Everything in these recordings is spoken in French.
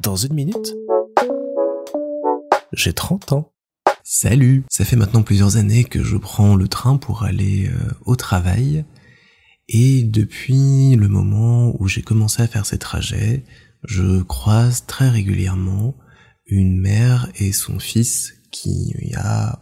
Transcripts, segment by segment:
Dans une minute, j'ai 30 ans. Salut Ça fait maintenant plusieurs années que je prends le train pour aller euh, au travail. Et depuis le moment où j'ai commencé à faire ces trajets, je croise très régulièrement une mère et son fils qui a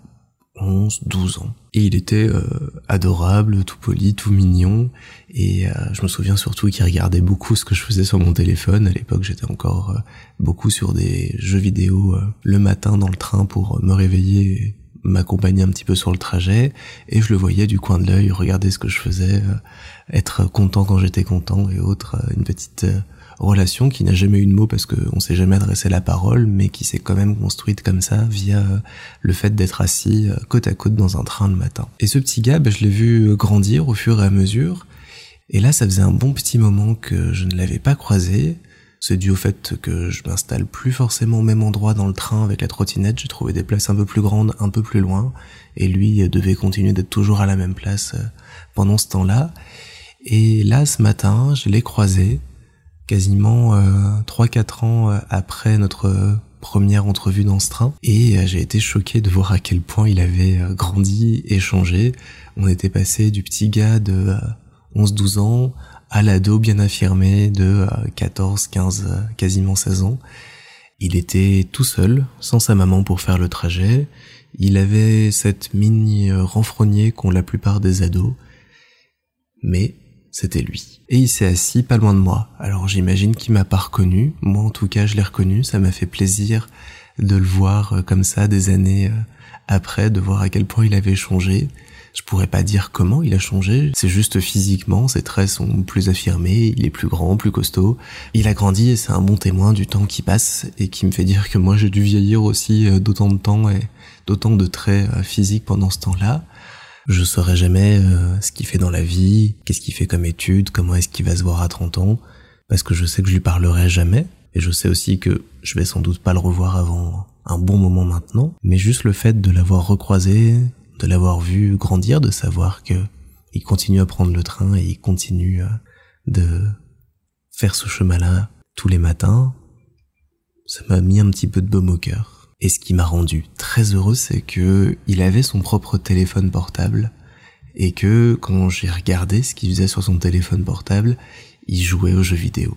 11, 12 ans. Et il était euh, adorable, tout poli, tout mignon. Et euh, je me souviens surtout qu'il regardait beaucoup ce que je faisais sur mon téléphone. À l'époque, j'étais encore euh, beaucoup sur des jeux vidéo le matin dans le train pour me réveiller m'accompagner un petit peu sur le trajet et je le voyais du coin de l'œil regarder ce que je faisais être content quand j'étais content et autres une petite relation qui n'a jamais eu de mots parce qu'on s'est jamais adressé la parole, mais qui s'est quand même construite comme ça via euh, le fait d'être assis euh, côte à côte dans un train le matin. Et ce petit gars, ben, je l'ai vu grandir au fur et à mesure. Et là, ça faisait un bon petit moment que je ne l'avais pas croisé. C'est dû au fait que je m'installe plus forcément au même endroit dans le train avec la trottinette. J'ai trouvé des places un peu plus grandes, un peu plus loin. Et lui devait continuer d'être toujours à la même place euh, pendant ce temps-là. Et là, ce matin, je l'ai croisé quasiment euh, 3-4 ans euh, après notre euh, première entrevue dans ce train et euh, j'ai été choqué de voir à quel point il avait grandi et changé. On était passé du petit gars de 11-12 ans à l'ado bien affirmé de 14, 15, quasiment 16 ans. Il était tout seul, sans sa maman pour faire le trajet. Il avait cette mine renfrognée qu'ont la plupart des ados. Mais c'était lui. Et il s'est assis pas loin de moi. Alors j'imagine qu'il m'a pas reconnu. Moi en tout cas je l'ai reconnu. Ça m'a fait plaisir de le voir euh, comme ça des années euh, après, de voir à quel point il avait changé. Je pourrais pas dire comment il a changé, c'est juste physiquement, ses traits sont plus affirmés, il est plus grand, plus costaud. Il a grandi et c'est un bon témoin du temps qui passe et qui me fait dire que moi j'ai dû vieillir aussi euh, d'autant de temps et d'autant de traits physiques pendant ce temps-là. Je saurais jamais euh, ce qu'il fait dans la vie, qu'est-ce qu'il fait comme étude, comment est-ce qu'il va se voir à 30 ans, parce que je sais que je lui parlerai jamais, et je sais aussi que je vais sans doute pas le revoir avant un bon moment maintenant, mais juste le fait de l'avoir recroisé, de l'avoir vu grandir, de savoir que il continue à prendre le train et il continue euh, de faire ce chemin-là tous les matins, ça m'a mis un petit peu de baume au cœur. Et ce qui m'a rendu très heureux, c'est que il avait son propre téléphone portable et que quand j'ai regardé ce qu'il faisait sur son téléphone portable, il jouait aux jeux vidéo.